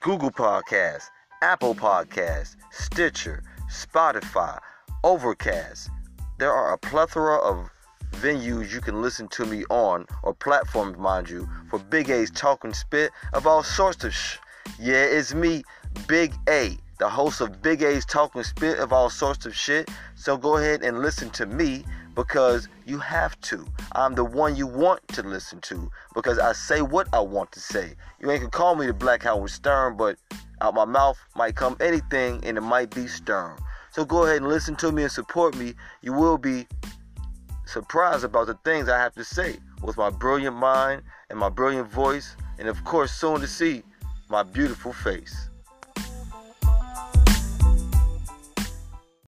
Google Podcasts, Apple Podcasts, Stitcher, Spotify, Overcast. There are a plethora of venues you can listen to me on, or platforms, mind you, for Big A's talking spit of all sorts of sh. Yeah, it's me, Big A, the host of Big A's talking spit of all sorts of shit. So go ahead and listen to me because you have to. I'm the one you want to listen to because I say what I want to say. You ain't gonna call me the Black Howard Stern, but out my mouth might come anything and it might be Stern. So go ahead and listen to me and support me. You will be surprised about the things I have to say with my brilliant mind and my brilliant voice, and of course, soon to see my beautiful face.